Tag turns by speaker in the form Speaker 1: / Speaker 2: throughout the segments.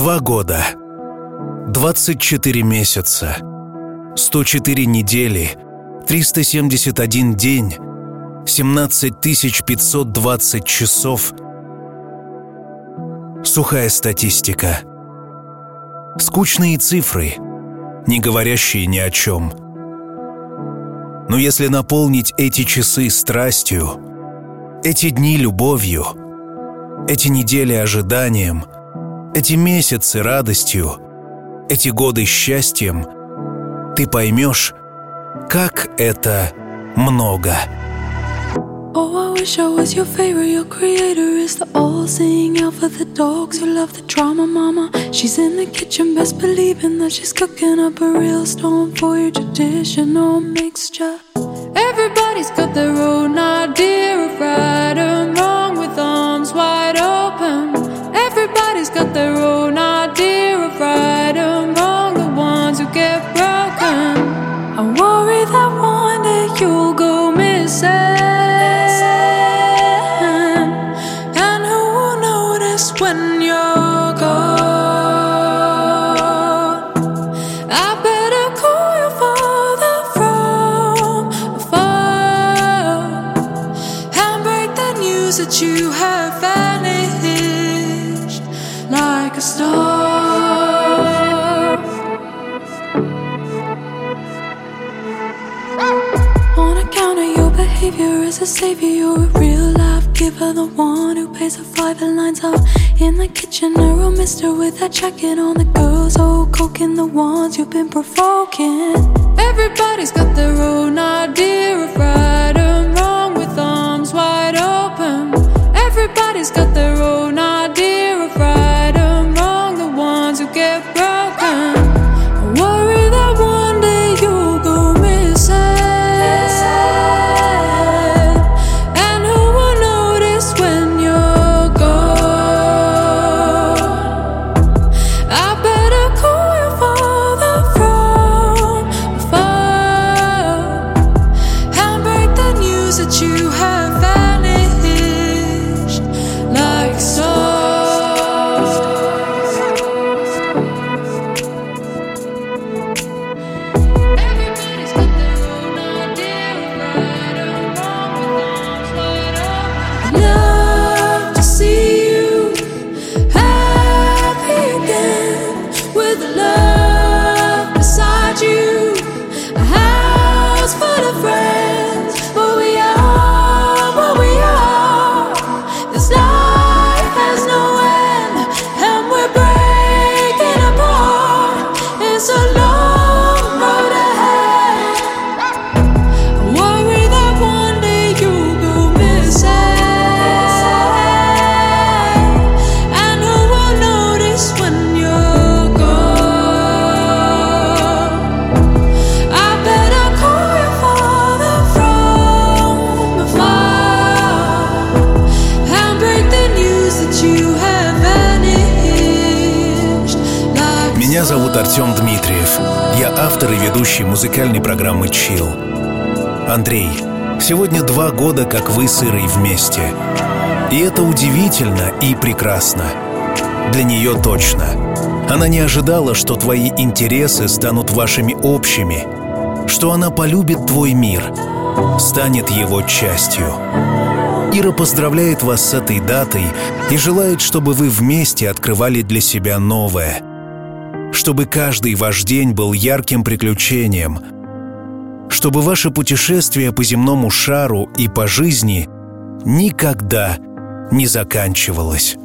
Speaker 1: Два года, 24 месяца, 104 недели, 371 день, 17 520 часов. Сухая статистика. Скучные цифры, не говорящие ни о чем. Но если наполнить эти часы страстью, эти дни любовью, эти недели ожиданием – эти месяцы радостью, эти годы счастьем, ты поймешь, как это много.
Speaker 2: Oh, I wish I was your favorite. Your creator is the all-seeing out for the dogs who love the drama, mama. She's in the kitchen, best believing that she's cooking up a real stone for your traditional mixture. Everybody's got their own idea of right and wrong as a savior, you're a real life giver, the one who pays the five and lines up in the kitchen. A real mister with that jacket on the girls, oh, coking the ones you've been provoking. Everybody's got their
Speaker 1: Она не ожидала, что твои интересы станут вашими общими, что она полюбит твой мир, станет его частью. Ира поздравляет вас с этой датой и желает, чтобы вы вместе открывали для себя новое. Чтобы каждый ваш день был ярким приключением. Чтобы ваше путешествие по земному шару и по жизни никогда не заканчивалось.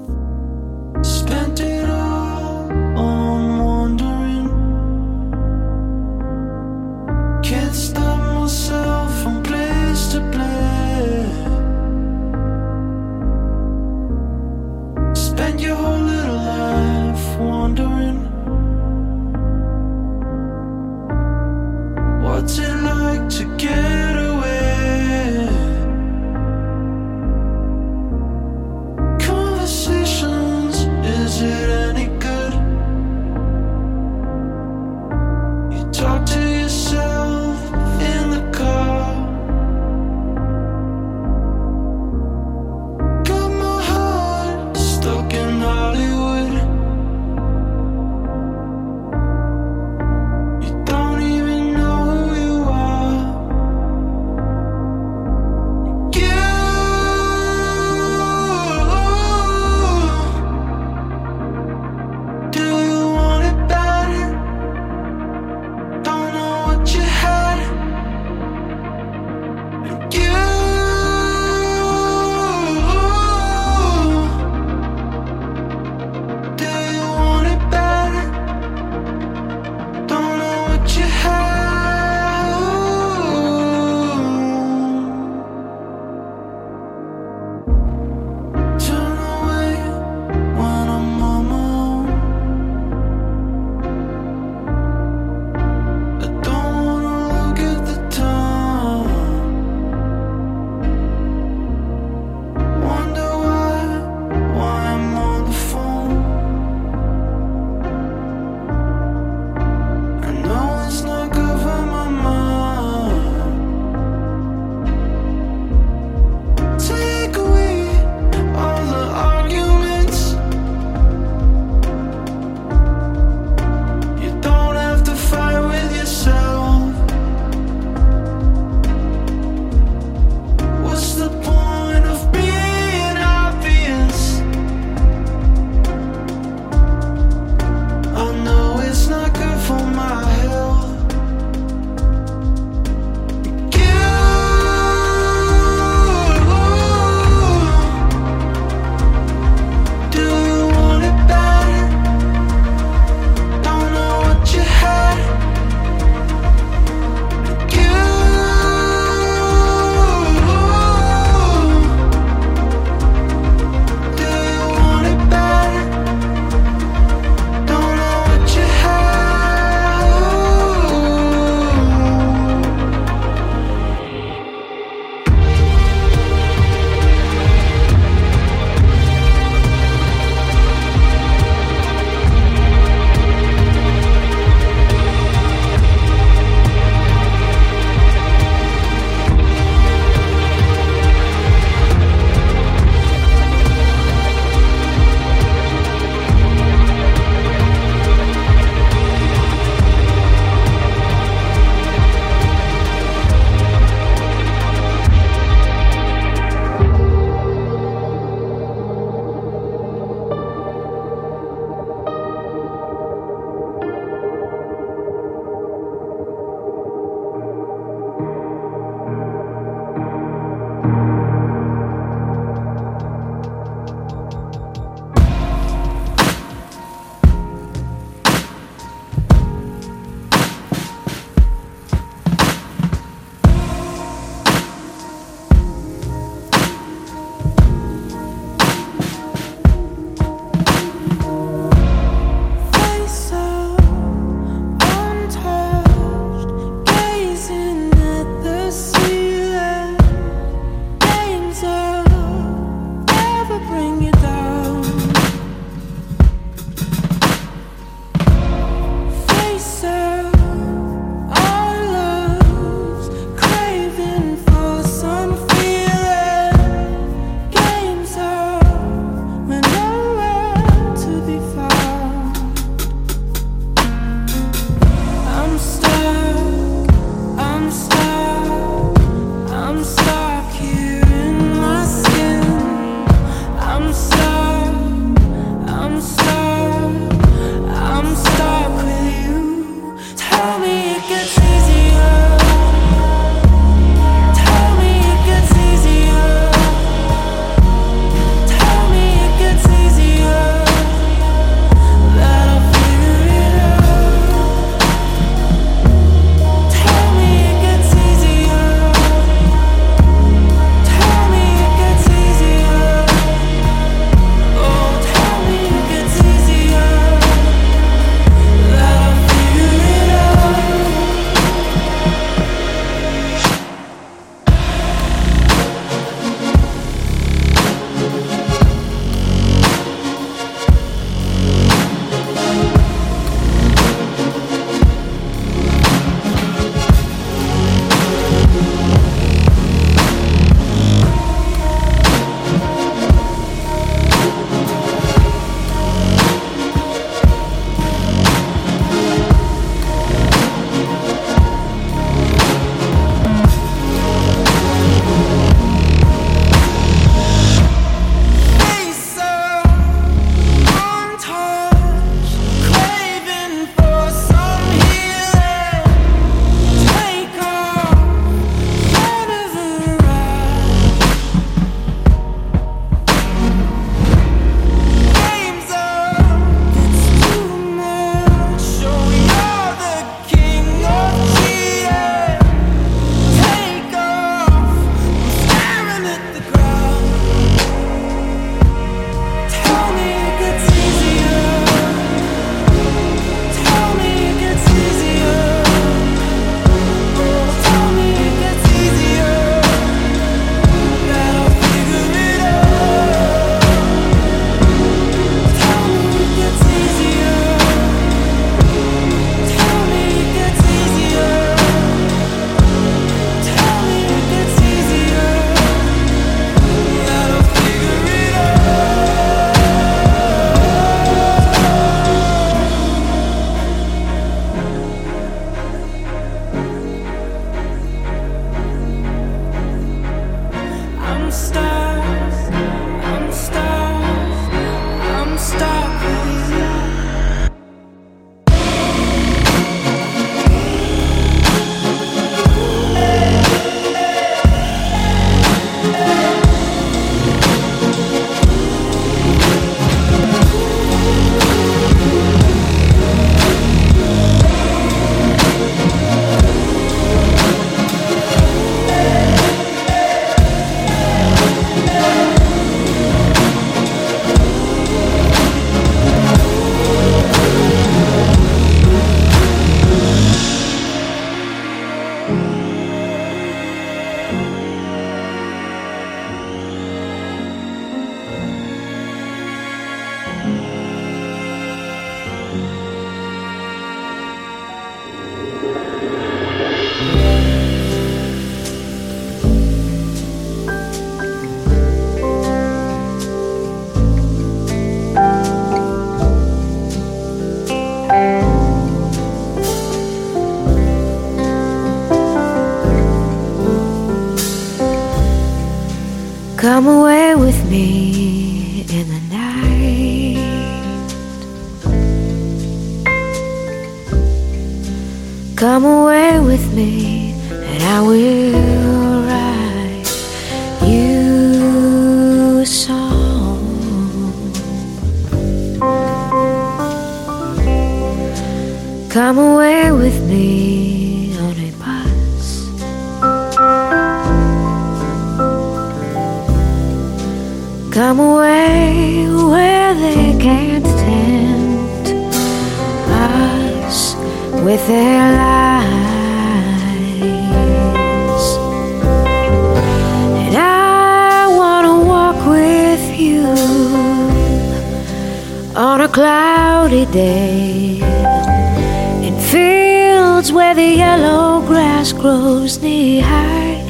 Speaker 3: Fields where the yellow grass grows knee high.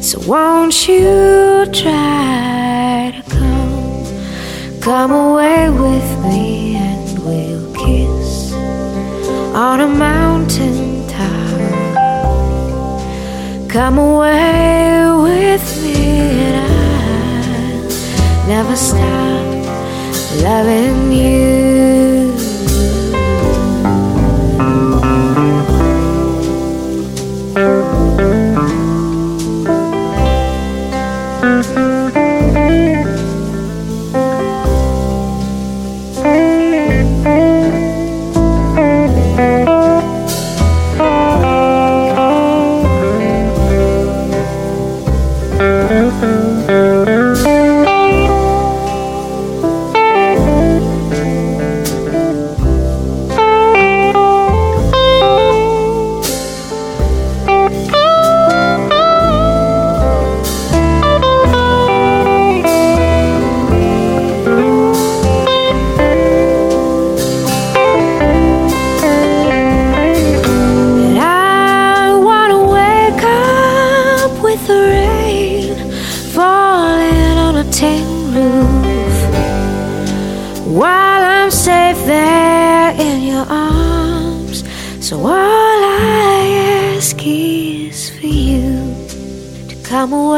Speaker 3: So won't you try to come, come away with me and we'll kiss on a mountain top. Come away with me and I'll never stop loving you. To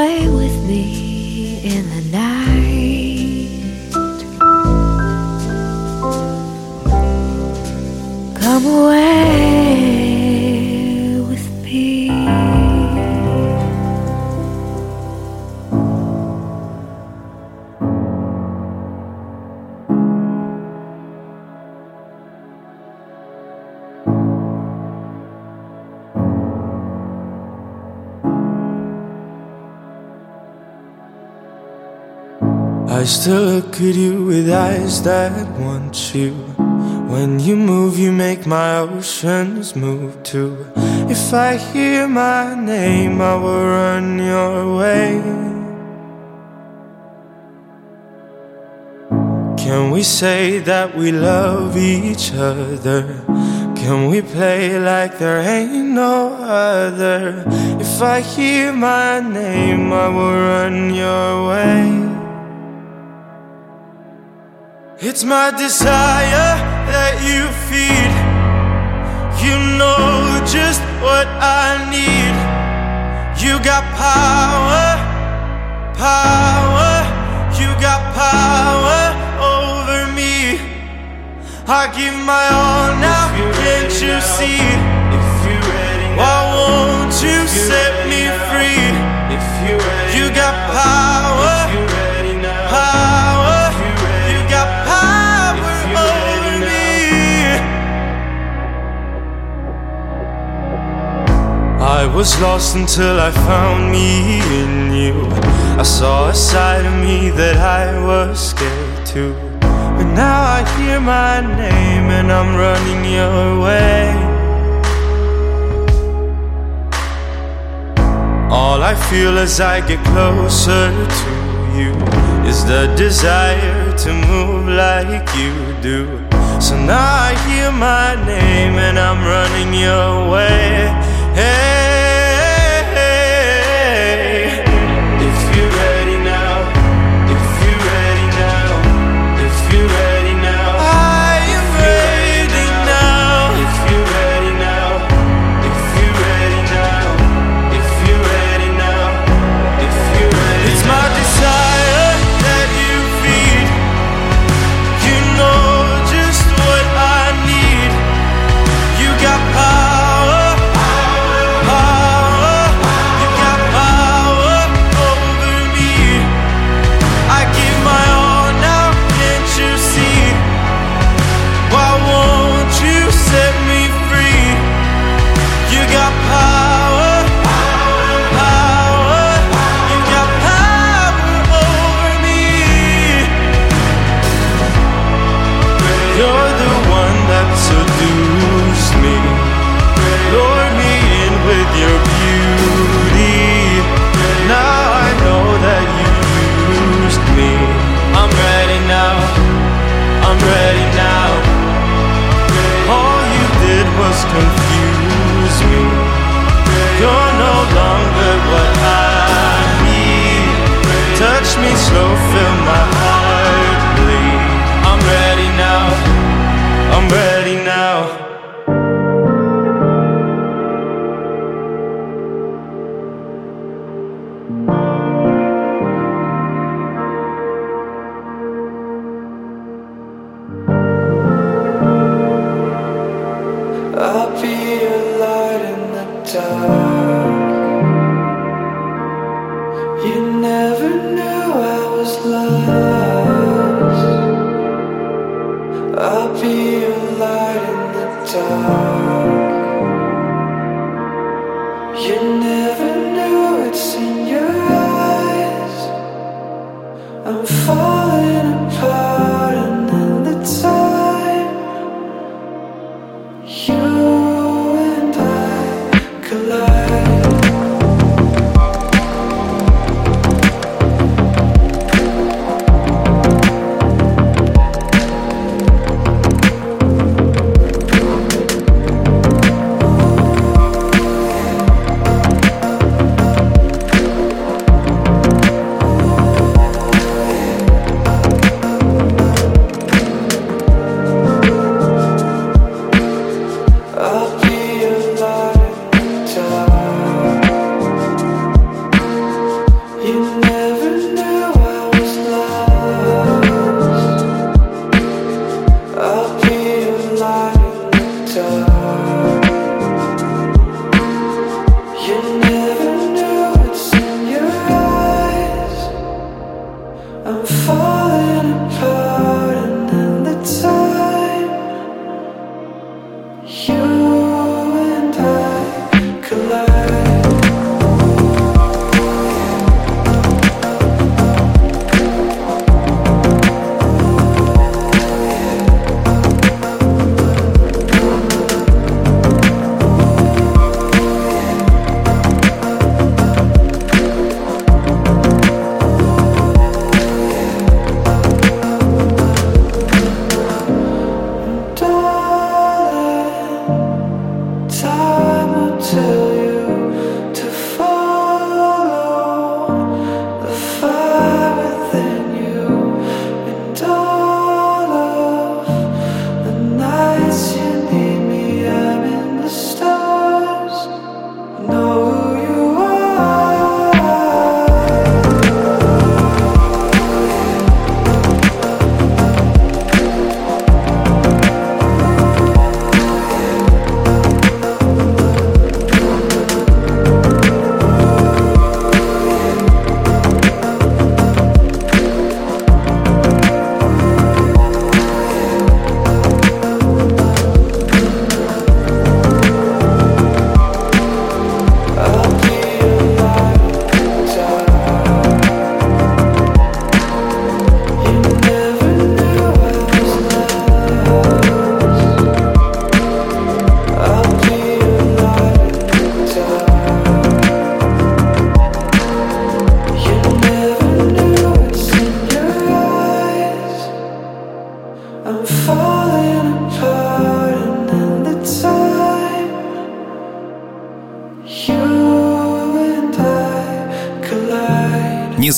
Speaker 4: I still look at you with eyes that want you. When you move, you make my oceans move too. If I hear my name, I will run your way. Can we say that we love each other? Can we play like there ain't no other? If I hear my name, I will run your way. It's my desire that you feed. You know just what I need. You got power, power, you got power over me. I give my all now, can't you see? Why won't you set me free? If you, you got power, power, I was lost until I found me in you. I saw a side of me that I was scared to. But now I hear my name and I'm running your way. All I feel as I get closer to you is the desire to move like you do. So now I hear my name and I'm running your way. É.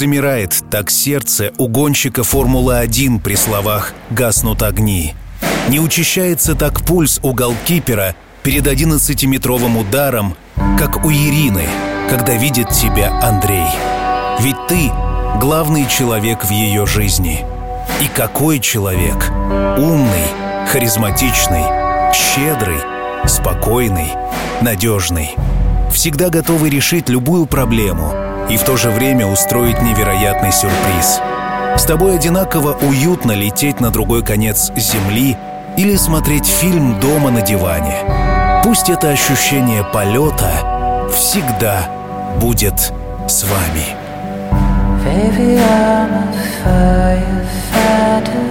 Speaker 1: замирает так сердце у гонщика Формулы-1 при словах «гаснут огни». Не учащается так пульс у голкипера перед 11-метровым ударом, как у Ирины, когда видит тебя Андрей. Ведь ты — главный человек в ее жизни. И какой человек? Умный, харизматичный, щедрый, спокойный, надежный. Всегда готовый решить любую проблему и в то же время устроить невероятный сюрприз. С тобой одинаково уютно лететь на другой конец земли или смотреть фильм дома на диване. Пусть это ощущение полета всегда будет с вами. Baby, I'm a firefighter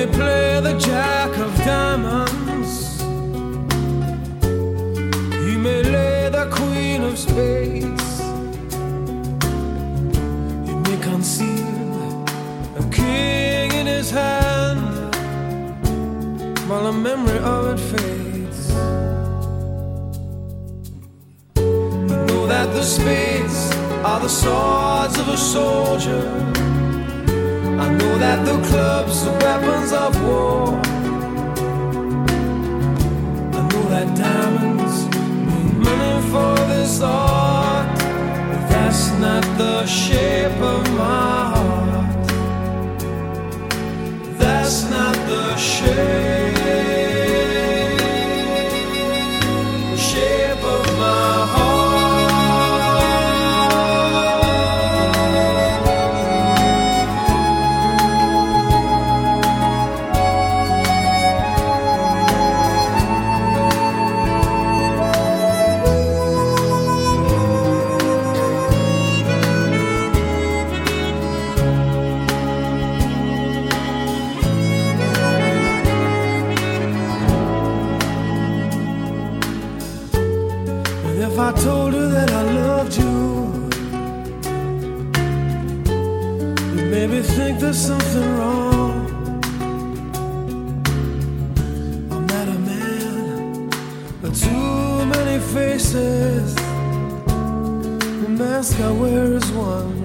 Speaker 5: May play the jack of diamonds, he may lay the queen of spades, he may conceal a king in his hand while the memory of it fades. You know that the spades are the swords of a soldier. That the clubs are weapons of war. I know that diamonds mean money for this art, but that's not the shape of my heart. That's not the shape. There's something wrong. I'm not a man, but too many faces. The mask I wear is one.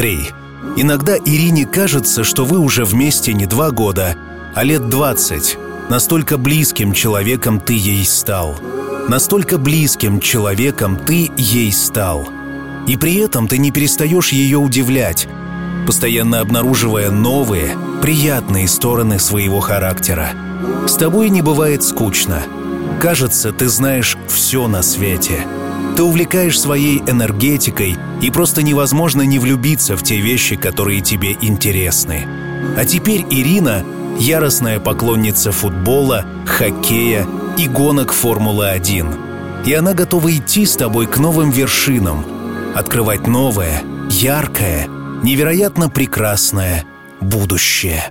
Speaker 1: Андрей, иногда Ирине кажется, что вы уже вместе не два года, а лет двадцать. Настолько близким человеком ты ей стал. Настолько близким человеком ты ей стал. И при этом ты не перестаешь ее удивлять, постоянно обнаруживая новые, приятные стороны своего характера. С тобой не бывает скучно. Кажется, ты знаешь все на свете — ты увлекаешь своей энергетикой, и просто невозможно не влюбиться в те вещи, которые тебе интересны. А теперь Ирина — яростная поклонница футбола, хоккея и гонок Формулы-1. И она готова идти с тобой к новым вершинам, открывать новое, яркое, невероятно прекрасное будущее.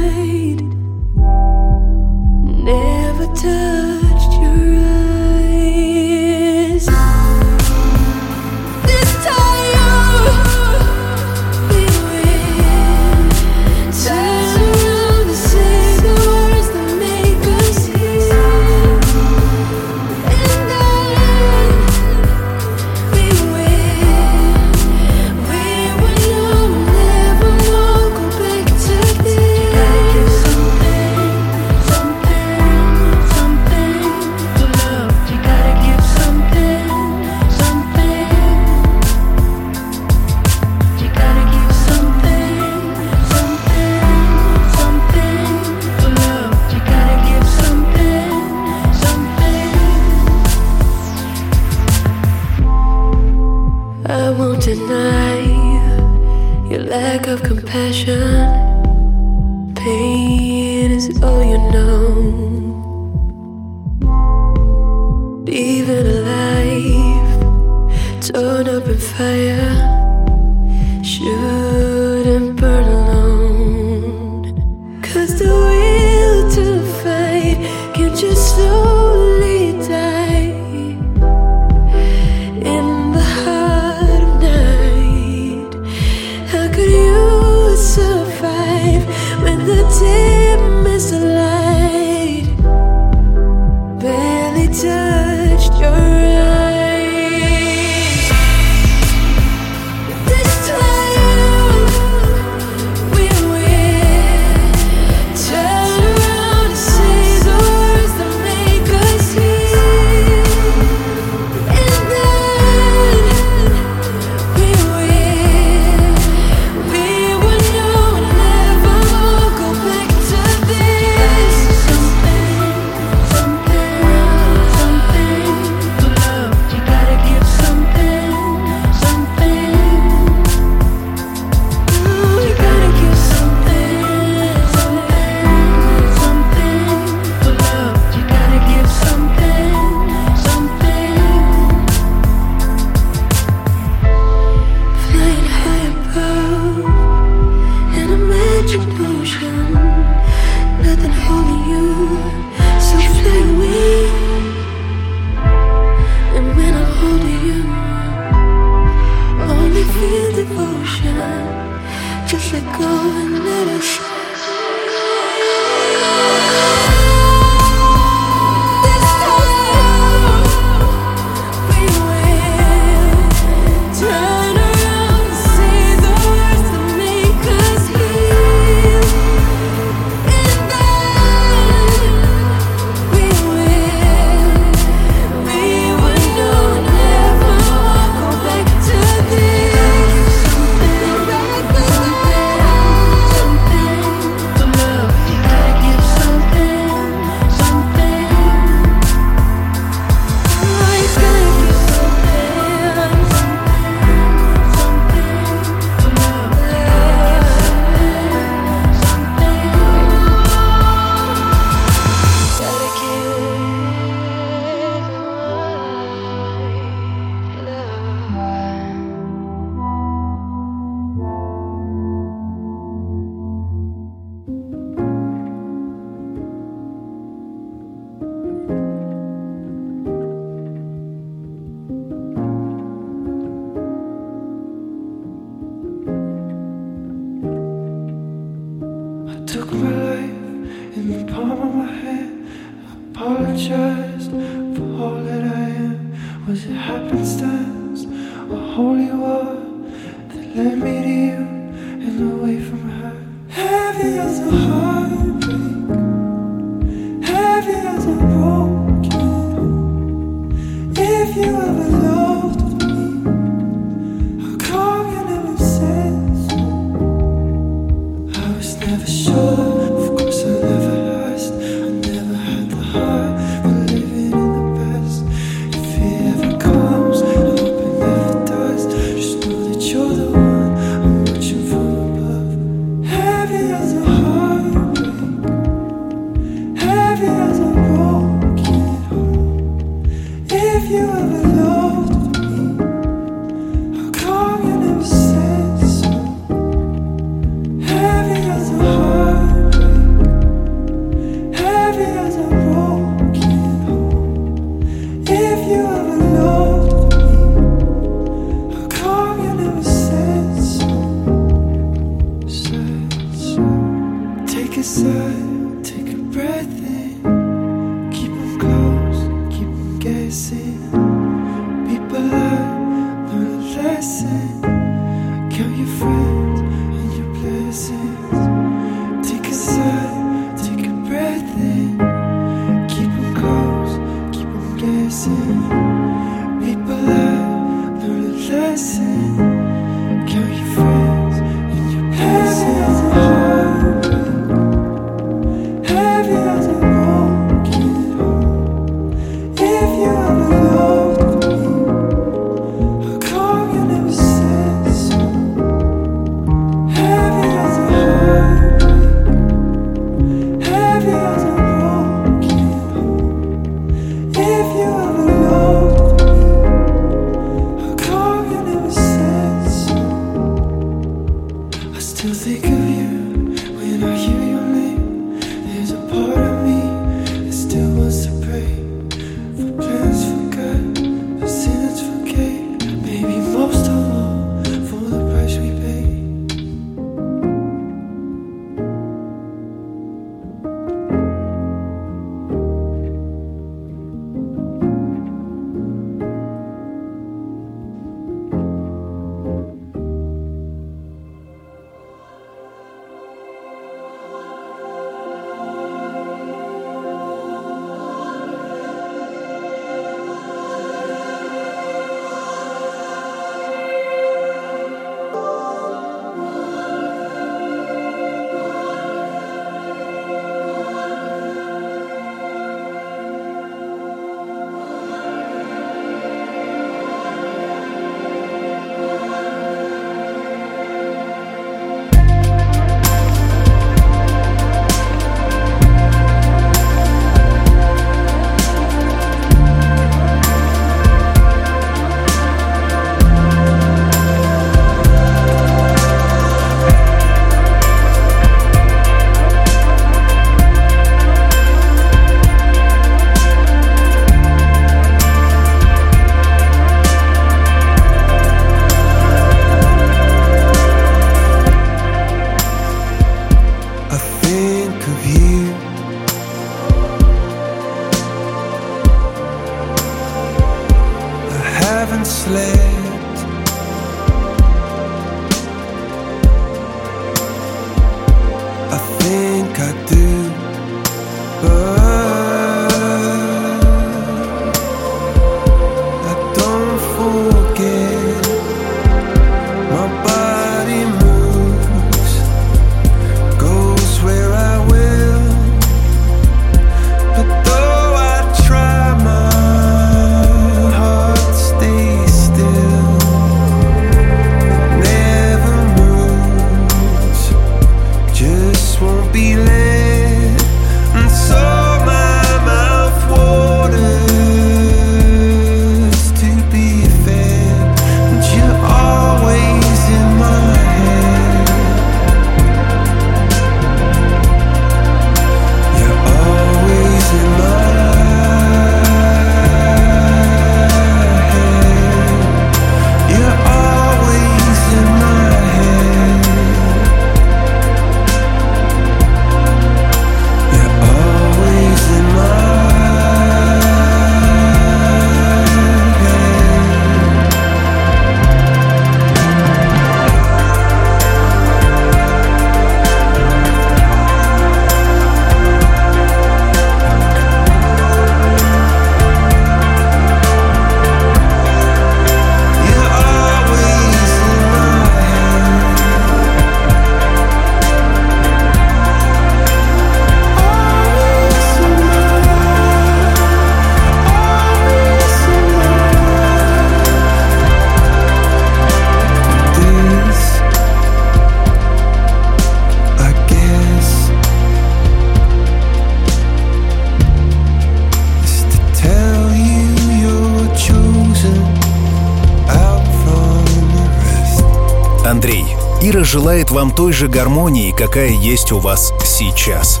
Speaker 5: желает вам той же гармонии, какая есть у вас сейчас.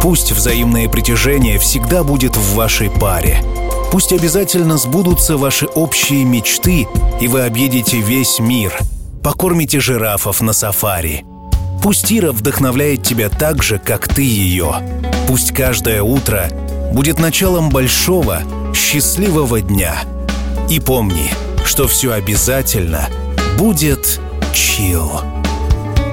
Speaker 5: Пусть взаимное притяжение всегда будет в вашей паре. Пусть обязательно сбудутся ваши общие мечты, и вы объедете весь мир. Покормите жирафов на сафари. Пусть Ира вдохновляет тебя так же, как ты ее. Пусть каждое утро будет началом большого, счастливого дня. И помни, что все обязательно будет чил.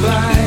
Speaker 5: goodbye.